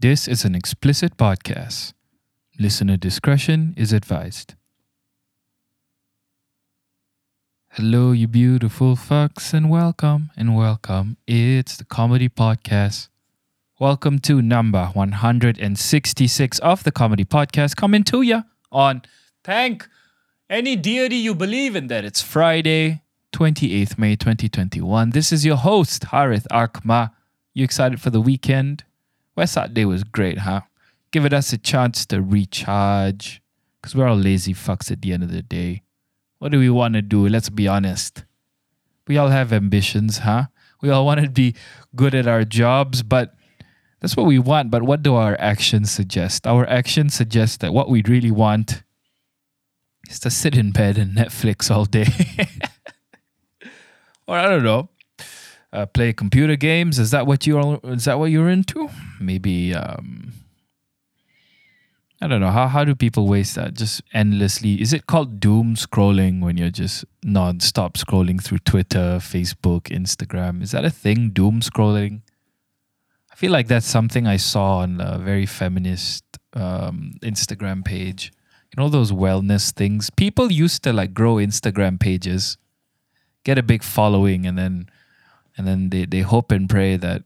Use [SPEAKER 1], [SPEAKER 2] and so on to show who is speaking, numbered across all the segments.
[SPEAKER 1] This is an explicit podcast. Listener discretion is advised. Hello, you beautiful fucks, and welcome and welcome. It's the Comedy Podcast. Welcome to number 166 of the Comedy Podcast, coming to you on Thank any deity you believe in that it's Friday, 28th May 2021. This is your host, Harith Arkma. You excited for the weekend? Wesak Day was great, huh? Giving us a chance to recharge because we're all lazy fucks at the end of the day. What do we want to do? Let's be honest. We all have ambitions, huh? We all want to be good at our jobs, but that's what we want. But what do our actions suggest? Our actions suggest that what we really want is to sit in bed and Netflix all day. or I don't know, uh, play computer games. Is that what you're? Is that what you're into? Maybe. Um, I don't know how how do people waste that just endlessly? Is it called doom scrolling when you're just non-stop scrolling through Twitter, Facebook, Instagram? Is that a thing? Doom scrolling. I feel like that's something I saw on a very feminist um, Instagram page. You know those wellness things. People used to like grow Instagram pages, get a big following, and then and then they they hope and pray that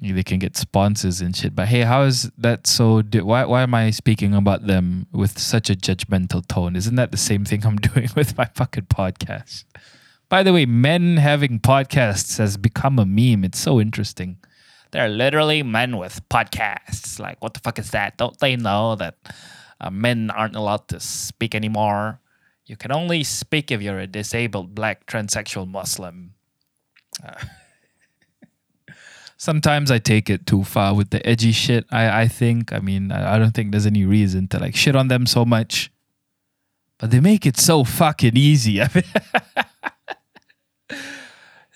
[SPEAKER 1] they can get sponsors and shit. But hey, how is that so? Why why am I speaking about them with such a judgmental tone? Isn't that the same thing I'm doing with my fucking podcast? By the way, men having podcasts has become a meme. It's so interesting. They're literally men with podcasts. Like, what the fuck is that? Don't they know that uh, men aren't allowed to speak anymore? You can only speak if you're a disabled black transsexual Muslim. Sometimes I take it too far with the edgy shit. I, I think. I mean, I, I don't think there's any reason to like shit on them so much. But they make it so fucking easy. I mean,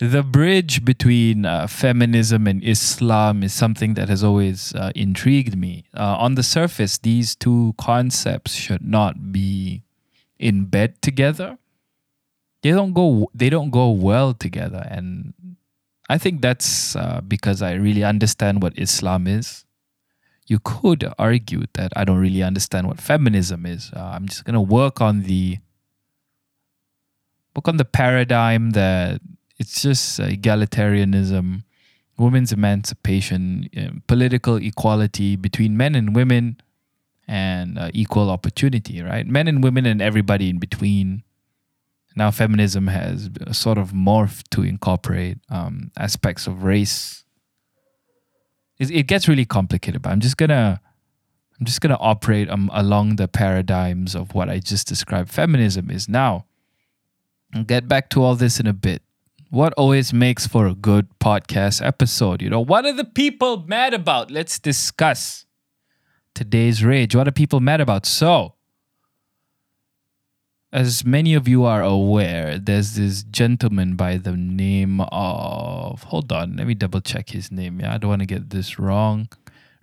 [SPEAKER 1] the bridge between uh, feminism and Islam is something that has always uh, intrigued me. Uh, on the surface, these two concepts should not be in bed together. They don't go. They don't go well together, and I think that's uh, because I really understand what Islam is. You could argue that I don't really understand what feminism is. Uh, I'm just gonna work on the work on the paradigm that it's just egalitarianism, women's emancipation, uh, political equality between men and women, and uh, equal opportunity. Right, men and women and everybody in between now feminism has sort of morphed to incorporate um, aspects of race. It, it, gets really complicated, but I'm just gonna I'm just gonna operate um, along the paradigms of what I just described. Feminism is now. I'll get back to all this in a bit. What always makes for a good podcast episode? You know, what are the people mad about? Let's discuss today's rage. What are people mad about? So, as many of you are aware, there's this gentleman by the name of. Hold on, let me double check his name. Yeah, I don't want to get this wrong.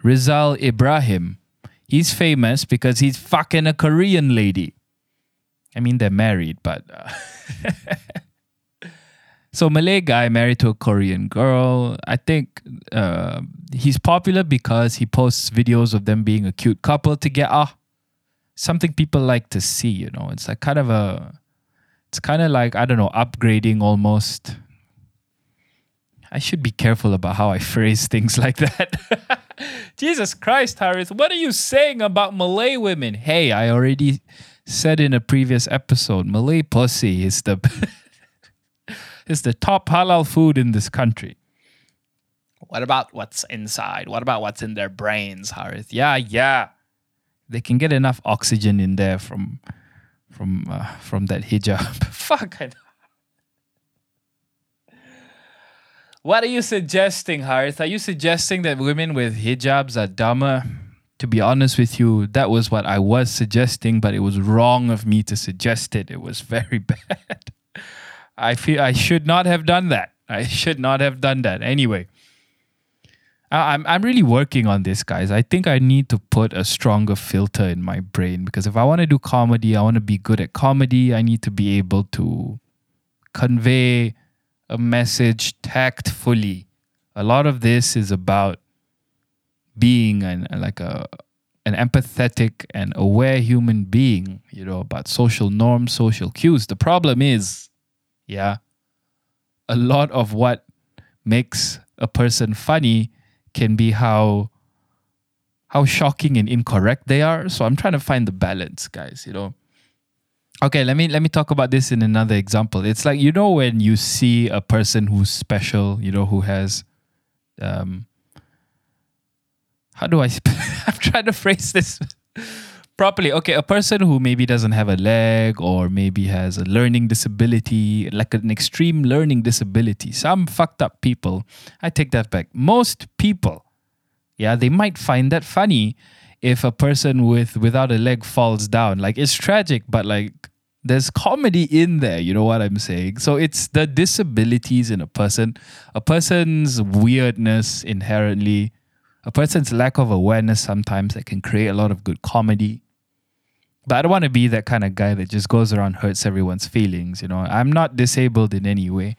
[SPEAKER 1] Ryzal Ibrahim. He's famous because he's fucking a Korean lady. I mean, they're married, but. Uh so, Malay guy married to a Korean girl. I think uh, he's popular because he posts videos of them being a cute couple together something people like to see, you know. It's like kind of a it's kind of like I don't know, upgrading almost. I should be careful about how I phrase things like that. Jesus Christ, Harith, what are you saying about Malay women? Hey, I already said in a previous episode, Malay pussy is the is the top halal food in this country. What about what's inside? What about what's in their brains, Harith? Yeah, yeah they can get enough oxygen in there from from uh, from that hijab. Fuck. What are you suggesting, Harith? Are you suggesting that women with hijabs are dumber? To be honest with you, that was what I was suggesting, but it was wrong of me to suggest it. It was very bad. I feel I should not have done that. I should not have done that. Anyway, I'm I'm really working on this, guys. I think I need to put a stronger filter in my brain because if I want to do comedy, I want to be good at comedy. I need to be able to convey a message tactfully. A lot of this is about being and like a an empathetic and aware human being, you know, about social norms, social cues. The problem is, yeah, a lot of what makes a person funny can be how how shocking and incorrect they are. So I'm trying to find the balance, guys, you know. Okay, let me let me talk about this in another example. It's like you know when you see a person who's special, you know, who has um how do I I'm trying to phrase this properly. Okay, a person who maybe doesn't have a leg or maybe has a learning disability, like an extreme learning disability. Some fucked up people. I take that back. Most people, yeah, they might find that funny if a person with without a leg falls down. Like it's tragic, but like there's comedy in there, you know what I'm saying? So it's the disabilities in a person, a person's weirdness inherently, a person's lack of awareness sometimes that can create a lot of good comedy. But I don't want to be that kind of guy that just goes around hurts everyone's feelings, you know. I'm not disabled in any way.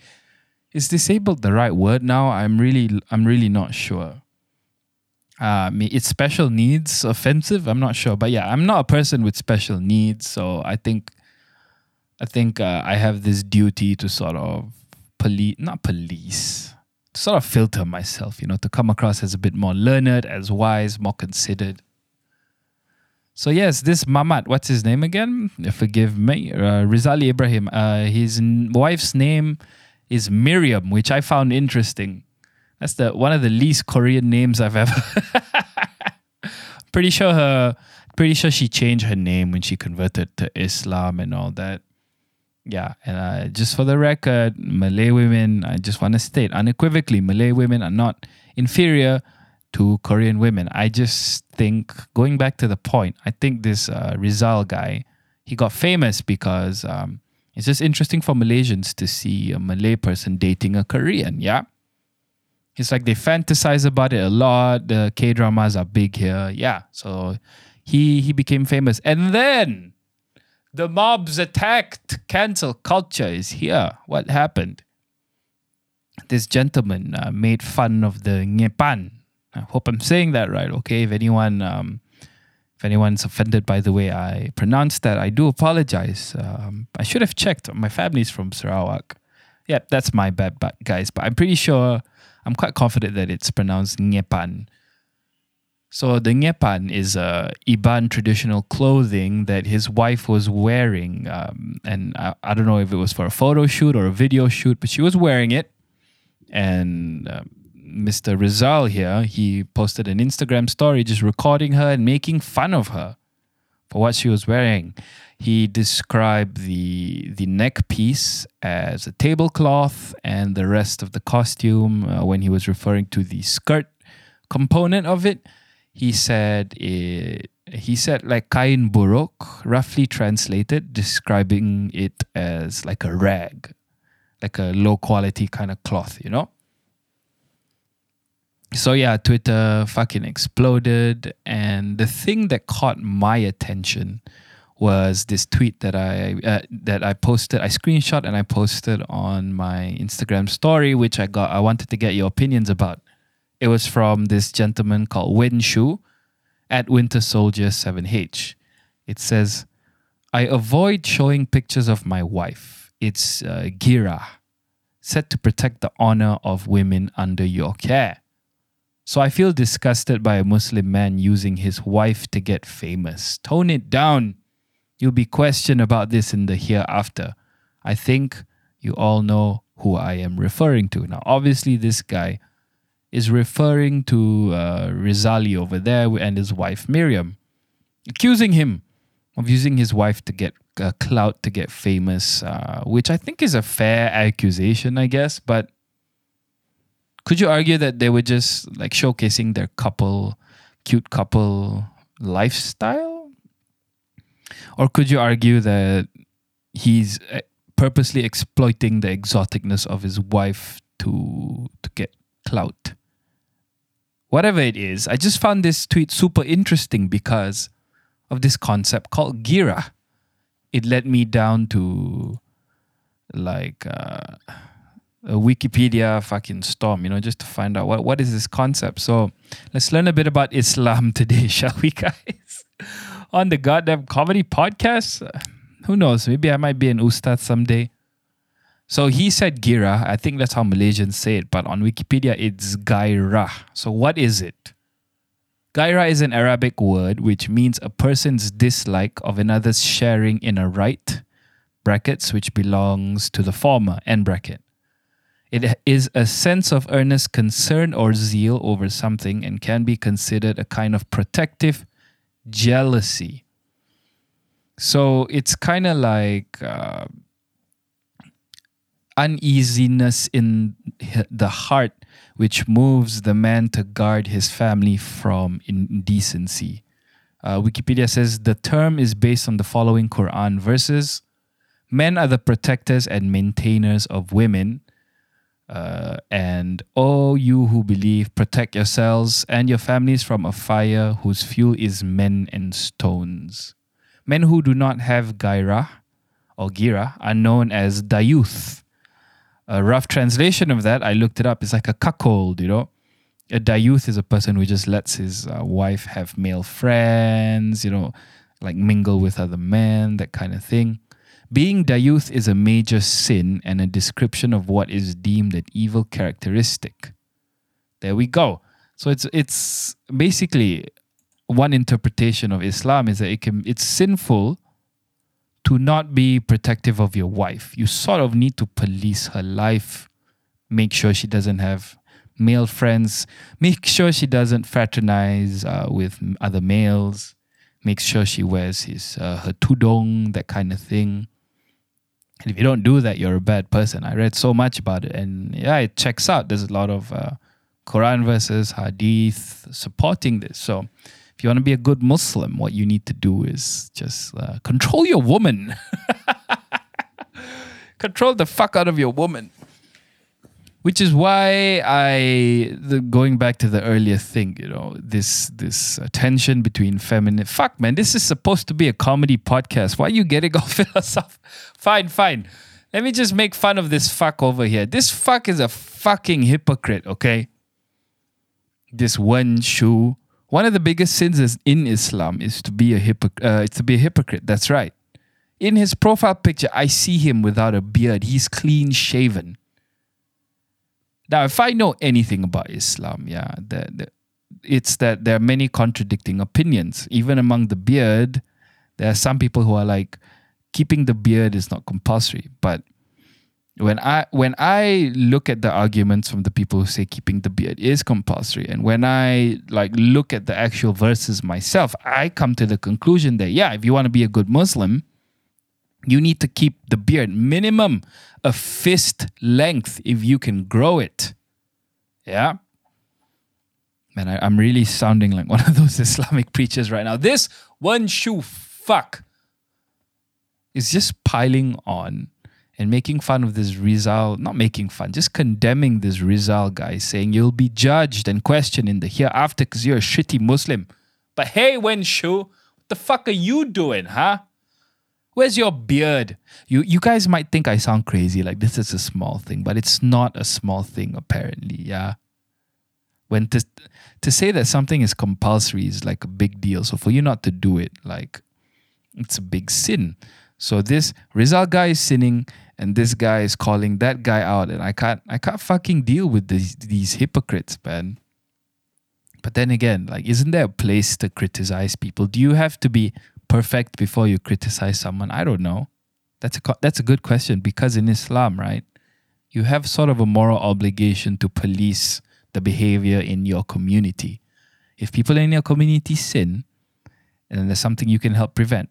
[SPEAKER 1] Is disabled the right word now? I'm really I'm really not sure. Uh, it's special needs offensive? I'm not sure, but yeah, I'm not a person with special needs, so I think, I think uh, I have this duty to sort of police, not police, sort of filter myself, you know, to come across as a bit more learned, as wise, more considered. So yes, this Mamat, what's his name again? Forgive me, uh, Rizali Ibrahim. Uh, his wife's name is Miriam, which I found interesting. That's the one of the least Korean names I've ever. pretty sure her, pretty sure she changed her name when she converted to Islam and all that. Yeah, and uh, just for the record, Malay women, I just want to state unequivocally, Malay women are not inferior to Korean women. I just think, going back to the point, I think this uh, Ryzal guy, he got famous because um, it's just interesting for Malaysians to see a Malay person dating a Korean. Yeah. It's like they fantasize about it a lot. The K dramas are big here. Yeah. So he he became famous. And then the mobs attacked. Cancel culture is here. What happened? This gentleman uh, made fun of the Ngepan, I hope I'm saying that right. Okay, if anyone um, if anyone's offended by the way I pronounced that, I do apologize. Um, I should have checked. My family's from Sarawak. Yeah, that's my bad, but guys. But I'm pretty sure. I'm quite confident that it's pronounced Ngepan. So the Ngepan is a Iban traditional clothing that his wife was wearing, um, and I, I, don't know if it was for a photo shoot or a video shoot, but she was wearing it, and um, Mr. Ryzal here, he posted an Instagram story just recording her and making fun of her for what she was wearing. He described the the neck piece as a tablecloth and the rest of the costume uh, when he was referring to the skirt component of it. He said it, he said like kain buruk, roughly translated, describing it as like a rag, like a low quality kind of cloth, you know? So yeah, Twitter fucking exploded. And the thing that caught my attention was this tweet that I uh, that I posted. I screenshot and I posted on my Instagram story, which I got. I wanted to get your opinions about. It was from this gentleman called Win Shu at Winter Soldier 7H. It says, I avoid showing pictures of my wife. It's uh, Gira, set to protect the honor of women under your care. So I feel disgusted by a Muslim man using his wife to get famous. Tone it down. You'll be questioned about this in the hereafter. I think you all know who I am referring to. Now, obviously, this guy is referring to uh, Rizali over there and his wife Miriam, accusing him of using his wife to get uh, clout, to get famous, uh, which I think is a fair accusation, I guess. But could you argue that they were just like showcasing their couple, cute couple lifestyle? Or could you argue that he's eh, purposely exploiting the exoticness of his wife to to get clout? Whatever it is, I just found this tweet super interesting because of this concept called gira. It led me down to like uh, a Wikipedia fucking storm, you know, just to find out what, what is this concept. So let's learn a bit about Islam today, shall we, guys? On the goddamn comedy podcast. Who knows? Maybe I might be an ustad someday. So he said gira. I think that's how Malaysians say it, but on Wikipedia it's gairah. So what is it? Gairah is an Arabic word which means a person's dislike of another's sharing in a right, brackets, which belongs to the former, end bracket. It is a sense of earnest concern or zeal over something and can be considered a kind of protective jealousy. So it's kind of like uh, uneasiness in the heart which moves the man to guard his family from indecency. Uh, Wikipedia says the term is based on the following Quran verses Men are the protectors and maintainers of women. Uh, and oh, you who believe, protect yourselves and your families from a fire whose fuel is men and stones. Men who do not have gairah or gira are known as dayuth a rough translation of that, I looked it up, is like a cuckold, you know. A dayuth is a person who just lets his uh, wife have male friends, you know, like mingle with other men, that kind of thing. Being dayuth is a major sin and a description of what is deemed an evil characteristic. There we go. So it's it's basically one interpretation of Islam is that it can it's sinful to not be protective of your wife. You sort of need to police her life, make sure she doesn't have male friends, make sure she doesn't fraternize uh, with other males, make sure she wears his uh, her tudong, that kind of thing. And if you don't do that, you're a bad person. I read so much about it, and yeah, it checks out. There's a lot of uh, Quran verses, Hadith supporting this. So if you want to be a good Muslim, what you need to do is just uh, control your woman. control the fuck out of your woman. Which is why I, the, going back to the earlier thing, you know, this this tension between feminine. Fuck, man, this is supposed to be a comedy podcast. Why are you getting all philosophical? Fine, fine. Let me just make fun of this fuck over here. This fuck is a fucking hypocrite, okay? This Wen Shu. one of the biggest sins is in Islam is to be a hypocrite. Uh, to be a hypocrite. That's right. In his profile picture, I see him without a beard. He's clean shaven. Now, if I know anything about Islam, yeah, the, the, it's that there are many contradicting opinions. Even among the beard, there are some people who are like, keeping the beard is not compulsory. But when I when I look at the arguments from the people who say keeping the beard is compulsory, and when I like look at the actual verses myself, I come to the conclusion that yeah, if you want to be a good Muslim, you need to keep the beard minimum a fist length if you can grow it. Yeah. Man, I, I'm really sounding like one of those Islamic preachers right now. This Wen Shu fuck is just piling on and making fun of this Ryzal, not making fun, just condemning this Ryzal guy, saying you'll be judged and questioned in the hereafter because you're a shitty Muslim. But hey, Wen Shu, what the fuck are you doing, huh? Where's your beard? You you guys might think I sound crazy, like this is a small thing, but it's not a small thing, apparently, yeah. When to to say that something is compulsory is like a big deal. So for you not to do it, like it's a big sin. So this Ryzal guy is sinning and this guy is calling that guy out and I can't I can't fucking deal with these these hypocrites, man. But then again, like isn't there a place to criticize people? Do you have to be perfect before you criticize someone? I don't know. That's a that's a good question because in Islam, right? You have sort of a moral obligation to police the behavior in your community. If people in your community sin, and there's something you can help prevent,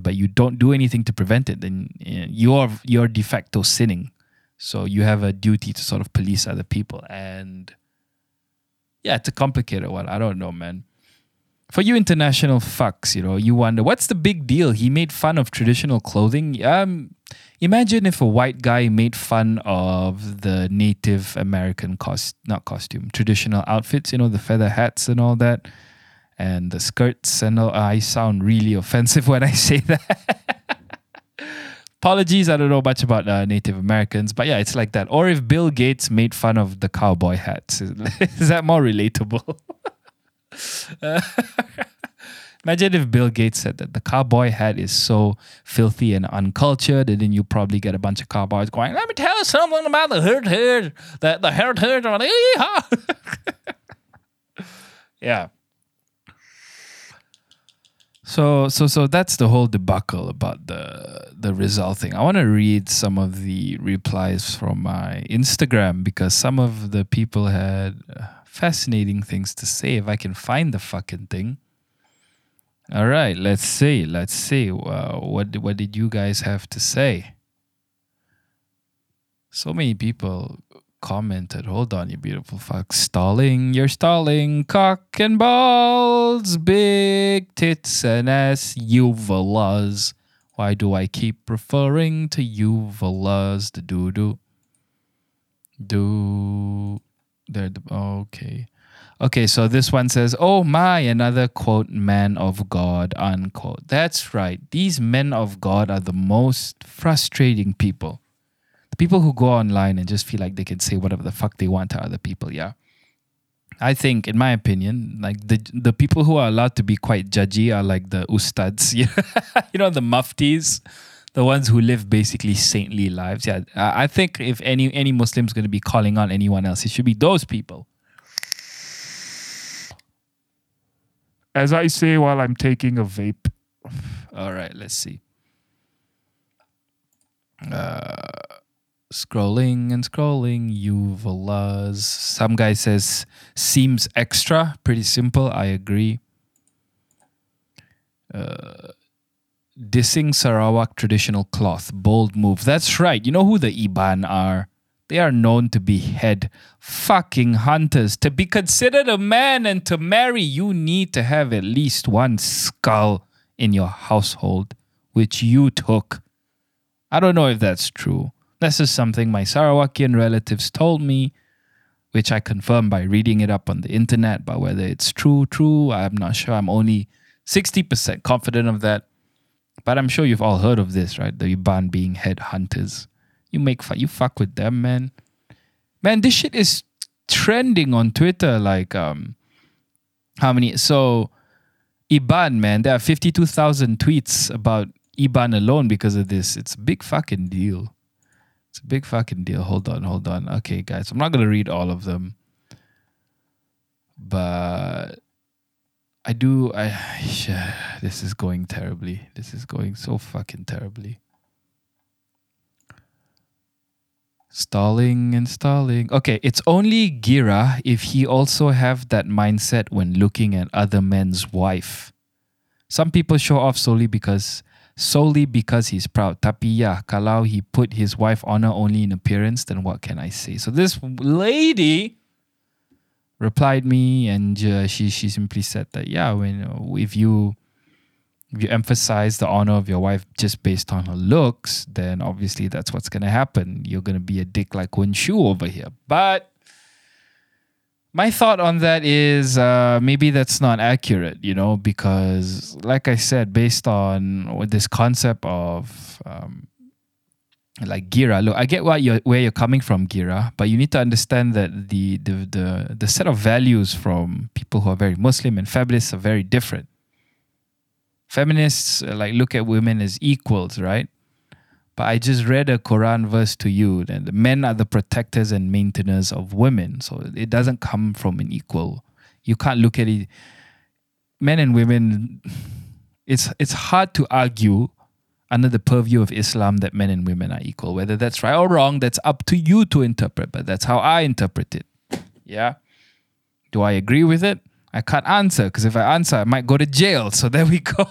[SPEAKER 1] but you don't do anything to prevent it, then eh, you're you're de facto sinning. So you have a duty to sort of police other people, and yeah, it's a complicated one. I don't know, man. For you international fucks, you know, you wonder what's the big deal? He made fun of traditional clothing. Um, imagine if a white guy made fun of the Native American cost, not costume, traditional outfits. You know, the feather hats and all that and the skirts and all. I sound really offensive when I say that. Apologies, I don't know much about uh, Native Americans, but yeah, it's like that. Or if Bill Gates made fun of the cowboy hats, is that more relatable? Imagine if Bill Gates said that the cowboy hat is so filthy and uncultured, and then you probably get a bunch of cowboys going, "Let me tell you something about the herd herd, the the herd herd." yeah. So so so that's the whole debacle about the the result thing. I want to read some of the replies from my Instagram because some of the people had uh, fascinating things to say. If I can find the fucking thing. All right, let's see. Let's see. Uh, what what did you guys have to say? So many people commented, hold on, you beautiful fuck. Stalling, you're stalling. Cock and balls, big tits and ass, uvulas. Why do I keep referring to uvulas? The doo doo. Do. There, okay. Okay, so this one says, Oh my, another quote, man of God, unquote. That's right. These men of God are the most frustrating people the people who go online and just feel like they can say whatever the fuck they want to other people, yeah. I think, in my opinion, like the the people who are allowed to be quite judgy are like the ustads, you know, the muftis, the ones who live basically saintly lives. Yeah, I think if any any Muslim's going to be calling on anyone else, it should be those people. As I say while I'm taking a vape. All right, let's see. Uh, scrolling and scrolling uvulas some guy says seems extra pretty simple i agree uh, dissing sarawak traditional cloth bold move that's right you know who the iban are they are known to be head fucking hunters to be considered a man and to marry you need to have at least one skull in your household which you took i don't know if that's true this is something my Sarawakian relatives told me, which I confirmed by reading it up on the internet. But whether it's true, true, I'm not sure. I'm only 60% confident of that. But I'm sure you've all heard of this, right? The Iban being headhunters. You make fun, you fuck with them, man. Man, this shit is trending on Twitter. Like, um, how many? So, Iban, man, there are 52,000 tweets about Iban alone because of this. It's a big fucking deal. It's a big fucking deal. Hold on, hold on. Okay, guys, I'm not gonna read all of them, but I do. I yeah, this is going terribly. This is going so fucking terribly. Stalling and stalling. Okay, it's only Gira if he also have that mindset when looking at other men's wife. Some people show off solely because solely because he's proud. Tapi ya, kalau he put his wife honor only in appearance, then what can I say? So this lady replied me, and uh, she she simply said that yeah, when if you if you emphasize the honor of your wife just based on her looks, then obviously that's what's gonna happen. You're gonna be a dick like Wen Shu over here. But my thought on that is uh, maybe that's not accurate, you know, because like I said, based on this concept of um, like Gira, look, I get what you're, where you're coming from, Gira, but you need to understand that the, the the the set of values from people who are very Muslim and feminists are very different. Feminists uh, like look at women as equals, right? But I just read a Quran verse to you that men are the protectors and maintainers of women. So it doesn't come from an equal. You can't look at it. Men and women, it's it's hard to argue under the purview of Islam that men and women are equal. Whether that's right or wrong, that's up to you to interpret. But that's how I interpret it. Yeah. Do I agree with it? I can't answer because if I answer, I might go to jail. So there we go.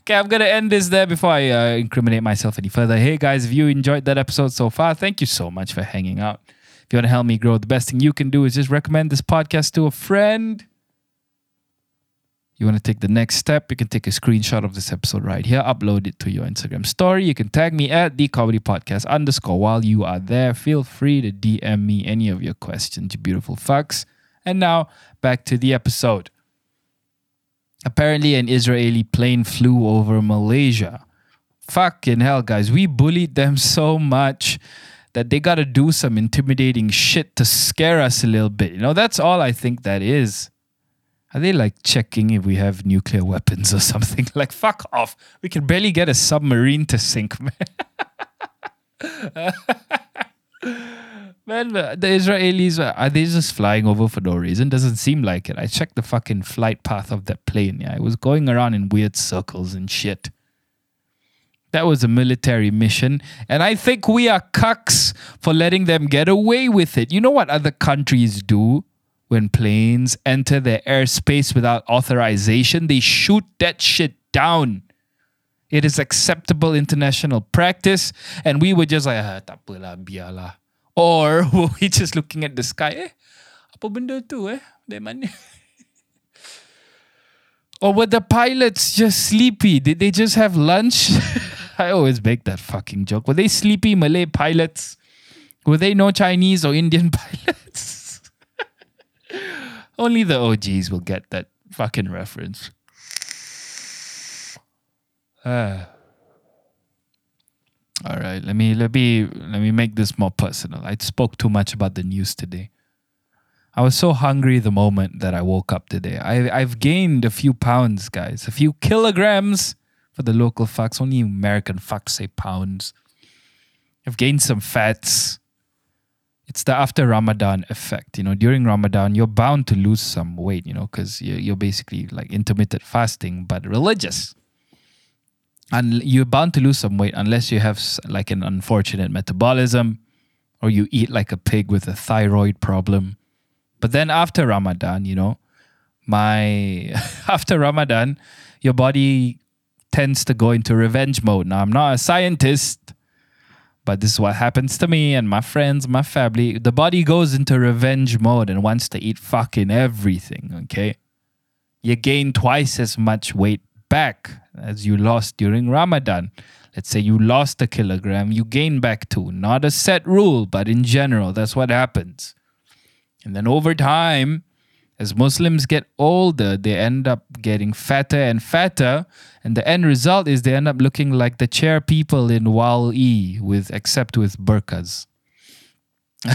[SPEAKER 1] okay, I'm going to end this there before I uh, incriminate myself any further. Hey guys, if you enjoyed that episode so far, thank you so much for hanging out. If you want to help me grow, the best thing you can do is just recommend this podcast to a friend. You want to take the next step, you can take a screenshot of this episode right here, upload it to your Instagram story. You can tag me at the comedy podcast underscore. While you are there, feel free to DM me any of your questions, you beautiful fucks. And now back to the episode. Apparently, an Israeli plane flew over Malaysia. Fucking hell, guys. We bullied them so much that they got to do some intimidating shit to scare us a little bit. You know, that's all I think that is. Are they like checking if we have nuclear weapons or something? Like, fuck off. We can barely get a submarine to sink, man. man, the Israelis, uh, are they just flying over for no reason? Doesn't seem like it. I checked the fucking flight path of that plane. Yeah, it was going around in weird circles and shit. That was a military mission. And I think we are cucks for letting them get away with it. You know what other countries do when planes enter their airspace without authorization? They shoot that shit down. It is acceptable international practice. And we were just like, ah, tak biarlah. Or were we just looking at the sky? Eh, apa benda tu eh? Mana? or were the pilots just sleepy? Did they just have lunch? I always make that fucking joke. Were they sleepy Malay pilots? Were they no Chinese or Indian pilots? Only the OGs will get that fucking reference. Uh, all right, let me let me let me make this more personal. I spoke too much about the news today. I was so hungry the moment that I woke up today. I I've gained a few pounds, guys, a few kilograms for the local fucks. Only American fucks say pounds. I've gained some fats. It's the after Ramadan effect. You know, during Ramadan, you're bound to lose some weight, you know, because you're, basically like intermittent fasting, but religious. And you're bound to lose some weight unless you have like an unfortunate metabolism or you eat like a pig with a thyroid problem. But then after Ramadan, you know, my after Ramadan, your body tends to go into revenge mode. Now, I'm not a scientist, but this is what happens to me and my friends, my family. The body goes into revenge mode and wants to eat fucking everything, okay? You gain twice as much weight back as you lost during Ramadan. Let's say you lost a kilogram, you gain back two. Not a set rule, but in general, that's what happens. And then over time, as Muslims get older, they end up getting fatter and fatter, and the end result is they end up looking like the chair people in Wall E, with except with burqas.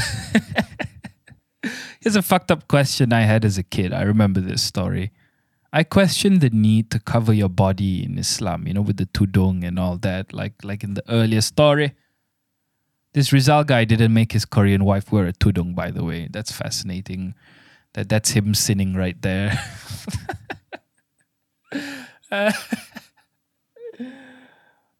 [SPEAKER 1] Here's a fucked up question I had as a kid. I remember this story. I questioned the need to cover your body in Islam, you know, with the tudung and all that, like like in the earlier story. This Ryzal guy didn't make his Korean wife wear a tudung, by the way. That's fascinating that that's him sinning right there. uh,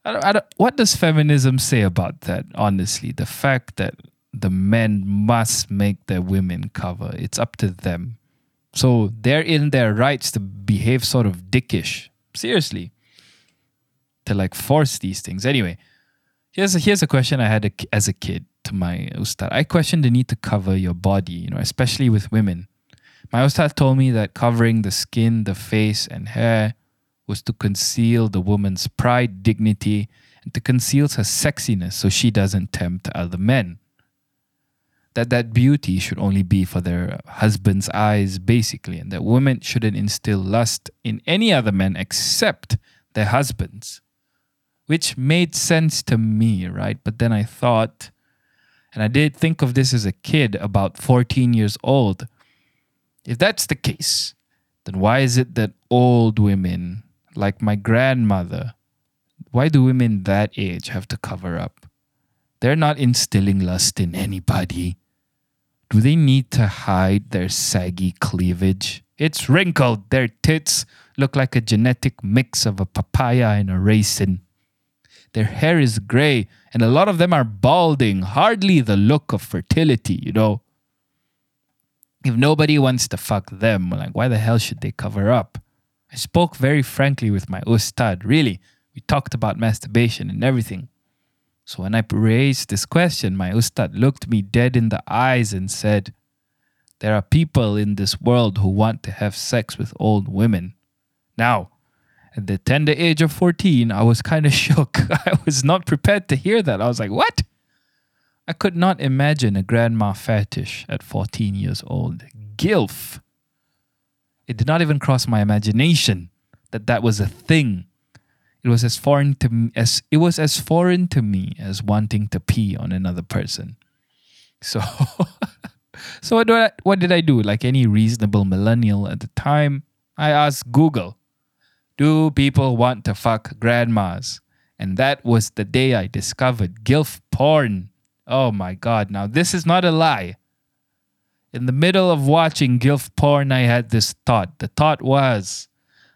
[SPEAKER 1] I don't, I don't, what does feminism say about that? Honestly, the fact that the men must make their women cover, it's up to them. So they're in their rights to behave sort of dickish. Seriously, to like force these things. Anyway, here's a, here's a question I had a, as a kid to my ustad. I questioned the need to cover your body, you know, especially with women. My ustad told me that covering the skin, the face, and hair was to conceal the woman's pride, dignity, and to conceal her sexiness so she doesn't tempt other men. That that beauty should only be for their husband's eyes, basically, and that women shouldn't instill lust in any other men except their husbands. Which made sense to me, right? But then I thought, and I did think of this as a kid, about 14 years old if that's the case, then why is it that old women, like my grandmother, why do women that age have to cover up? They're not instilling lust in anybody. Do they need to hide their saggy cleavage? It's wrinkled. Their tits look like a genetic mix of a papaya and a raisin. Their hair is gray, and a lot of them are balding, hardly the look of fertility, you know if nobody wants to fuck them, like why the hell should they cover up? I spoke very frankly with my ustad. Really, we talked about masturbation and everything. So when I raised this question, my ustad looked me dead in the eyes and said, There are people in this world who want to have sex with old women. Now, at the tender age of 14, I was kind of shook. I was not prepared to hear that. I was like, What? I could not imagine a grandma fetish at 14 years old. Gilf. It did not even cross my imagination that that was a thing. It was as foreign to me as it was as foreign to me as wanting to pee on another person. So So what, I, what did I do? Like any reasonable millennial at the time, I asked Google, do people want to fuck grandmas? And that was the day I discovered GILF porn. Oh my God. Now, this is not a lie. In the middle of watching GILF porn, I had this thought. The thought was,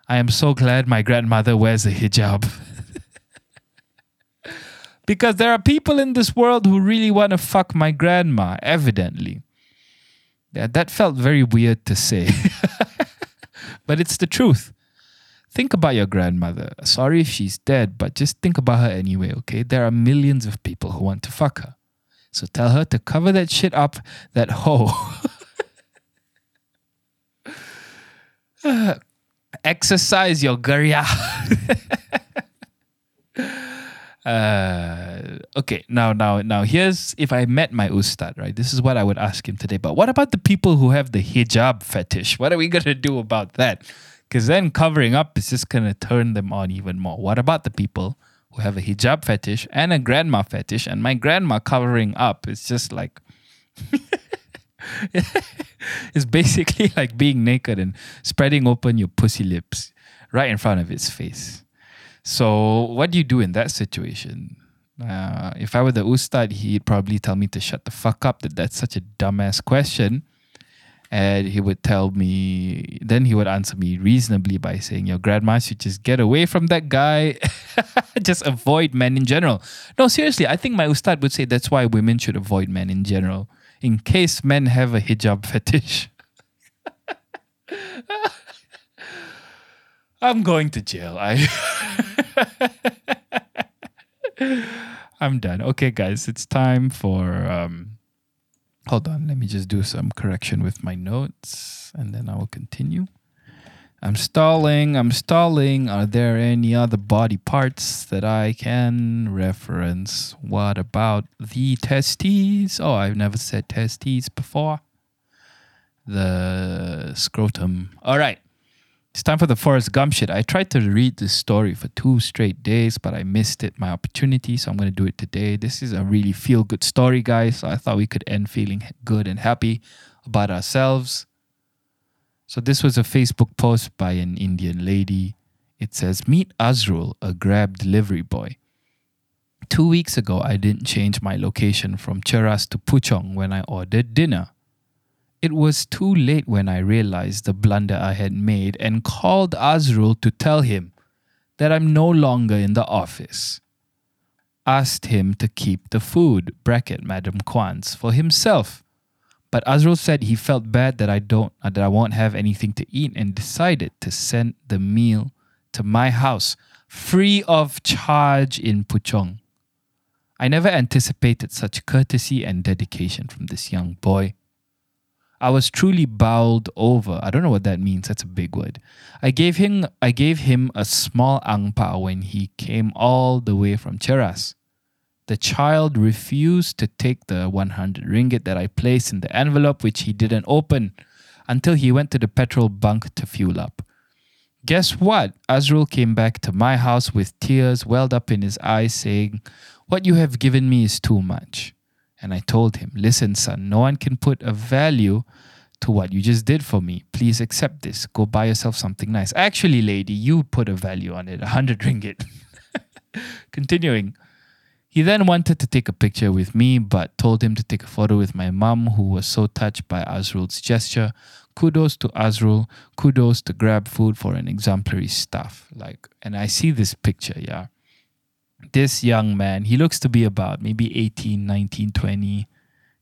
[SPEAKER 1] I am so glad my grandmother wears a hijab. because there are people in this world who really want to fuck my grandma, evidently. Yeah, that felt very weird to say. but it's the truth. Think about your grandmother. Sorry if she's dead, but just think about her anyway, okay? There are millions of people who want to fuck her. So tell her to cover that shit up, that hoe. exercise your gurya. uh, okay, now, now, now, here's if I met my ustad, right? This is what I would ask him today. But what about the people who have the hijab fetish? What are we gonna do about that? Because then covering up is just going to turn them on even more. What about the people who have a hijab fetish and a grandma fetish? And my grandma covering up is just like. it's basically like being naked and spreading open your pussy lips right in front of its face. So, what do you do in that situation? Uh, if I were the ustad, he'd probably tell me to shut the fuck up. That that's such a dumbass question and he would tell me then he would answer me reasonably by saying your grandma should just get away from that guy. Just avoid men in general. No seriously i think my ustad would say that's why women should avoid men in general in case men have a hijab fetish. I'm going to jail. I i'm done. Okay guys it's time for um Hold on, let me just do some correction with my notes and then I will continue. I'm stalling, I'm stalling. Are there any other body parts that I can reference? What about the testes? Oh, I've never said testes before. The scrotum. All right. It's time for the Forrest Gump shit. I tried to read this story for two straight days, but I missed it, my opportunity, so I'm going to do it today. This is a really feel good story, guys. So I thought we could end feeling good and happy about ourselves. So this was a Facebook post by an Indian lady. It says, Meet Azrul, a Grab delivery boy. Two weeks ago, I didn't change my location from Cheras to Puchong when I ordered dinner. It was too late when I realized the blunder I had made and called Azrul to tell him that I'm no longer in the office. Asked him to keep the food, bracket Madam Kwan's, for himself. But Azrul said he felt bad that I don't uh, that I won't have anything to eat and decided to send the meal to my house free of charge in Puchong. I never anticipated such courtesy and dedication from this young boy. I was truly bowled over. I don't know what that means. That's a big word. I gave him I gave him a small ang pao when he came all the way from Cheras. The child refused to take the 100 ringgit that I placed in the envelope, which he didn't open until he went to the petrol bunk to fuel up. Guess what? Azrul came back to my house with tears welled up in his eyes, saying, What you have given me is too much. And I told him, Listen, son, no one can put a value to what you just did for me. Please accept this. Go buy yourself something nice. Actually, lady, you put a value on it, a hundred ringgit. Continuing. He then wanted to take a picture with me, but told him to take a photo with my mum, who was so touched by Azrul's gesture. Kudos to Azrul. Kudos to Grab Food for an exemplary staff. Like, and I see this picture, yeah this young man, he looks to be about maybe 18, 19, 20.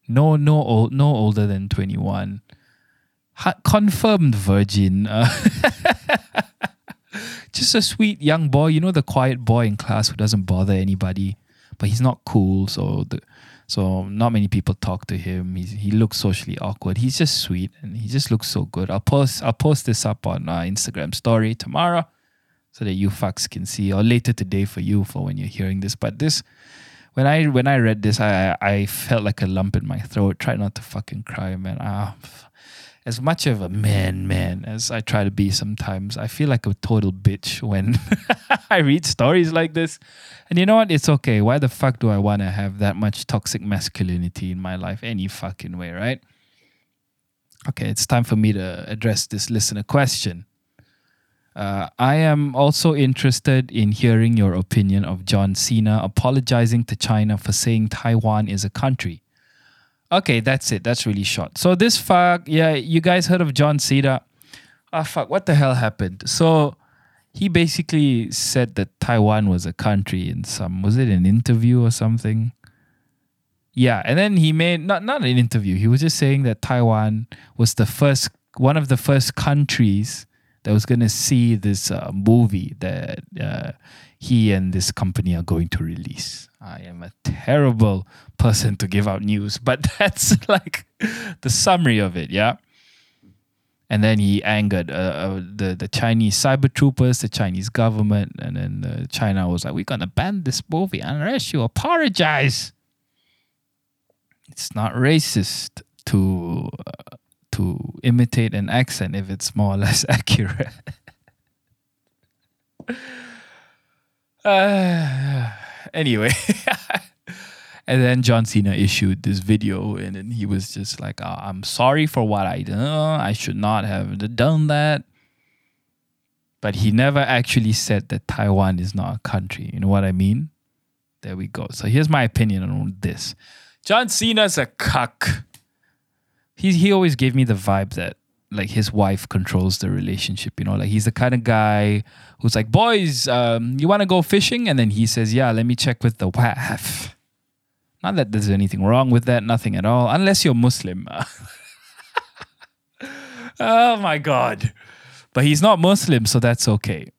[SPEAKER 1] No, no, old, no older than 21. Ha- confirmed virgin. Uh, just a sweet young boy, you know, the quiet boy in class who doesn't bother anybody, but he's not cool. So, the, so not many people talk to him. He's, he looks socially awkward. He's just sweet and he just looks so good. I'll post, I'll post this up on uh, Instagram story tomorrow so that you fucks can see, or later today for you for when you're hearing this. But this, when I when I read this, I I felt like a lump in my throat. Tried not to fucking cry, man. Ah, as much of a man, man as I try to be sometimes, I feel like a total bitch when I read stories like this. And you know what? It's okay. Why the fuck do I want to have that much toxic masculinity in my life any fucking way, right? Okay, it's time for me to address this listener question. Uh, I am also interested in hearing your opinion of John Cena apologizing to China for saying Taiwan is a country. Okay, that's it. That's really short. So this fuck, yeah, you guys heard of John Cena? Ah, oh, fuck, what the hell happened? So he basically said that Taiwan was a country in some, was it an interview or something? Yeah, and then he made not not an interview. He was just saying that Taiwan was the first, one of the first countries that was going to see this uh, movie that uh, he and this company are going to release. I am a terrible person to give out news, but that's like the summary of it, yeah. And then he angered uh, uh the the Chinese cyber troopers, the Chinese government, and then uh, China was like, "We're gonna ban this movie unless you apologize." It's not racist to uh, to imitate an accent if it's more or less accurate. uh, anyway, and then John Cena issued this video, and then he was just like, oh, "I'm sorry for what I done. I should not have done that." But he never actually said that Taiwan is not a country. You know what I mean? There we go. So here's my opinion on this. John Cena's a cuck he he always gave me the vibe that like his wife controls the relationship. You know, like he's the kind of guy who's like, "Boys, um, you want to go fishing?" And then he says, "Yeah, let me check with the wife." Not that there's anything wrong with that, nothing at all, unless you're Muslim. oh my god! But he's not Muslim, so that's okay.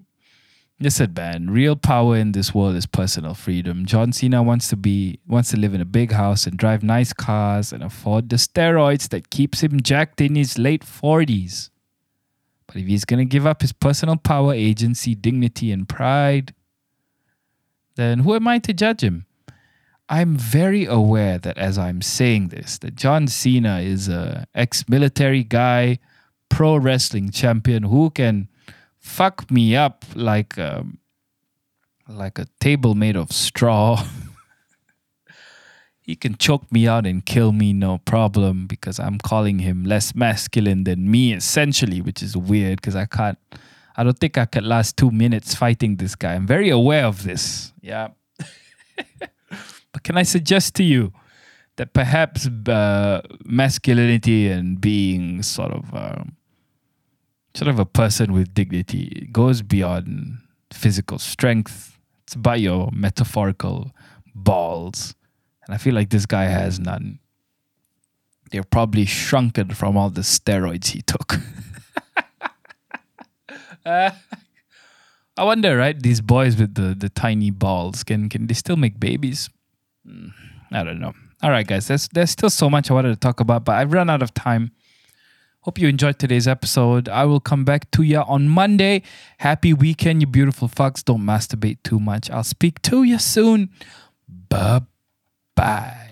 [SPEAKER 1] Listen, man, real power in this world is personal freedom. John Cena wants to be wants to live in a big house and drive nice cars and afford the steroids that keeps him jacked in his late 40s. But if he's gonna give up his personal power, agency, dignity, and pride, then who am I to judge him? I'm very aware that as I'm saying this, that John Cena is a ex-military guy, pro wrestling champion who can fuck me up like a, um, like a table made of straw. he can choke me out and kill me no problem because I'm calling him less masculine than me essentially, which is weird because I can't I don't think I could last 2 minutes fighting this guy. I'm very aware of this. Yeah. but can I suggest to you that perhaps uh, masculinity and being sort of um, sort of a person with dignity. It goes beyond physical strength. It's about your metaphorical balls. And I feel like this guy has none. They're probably shrunken from all the steroids he took. uh, I wonder, right? These boys with the, the tiny balls, can can they still make babies? Mm, I don't know. All right, guys, there's there's still so much I wanted to talk about, but I've run out of time. Hope you enjoyed today's episode. I will come back to you on Monday. Happy weekend, you beautiful fucks. Don't masturbate too much. I'll speak to you soon. Bye bye.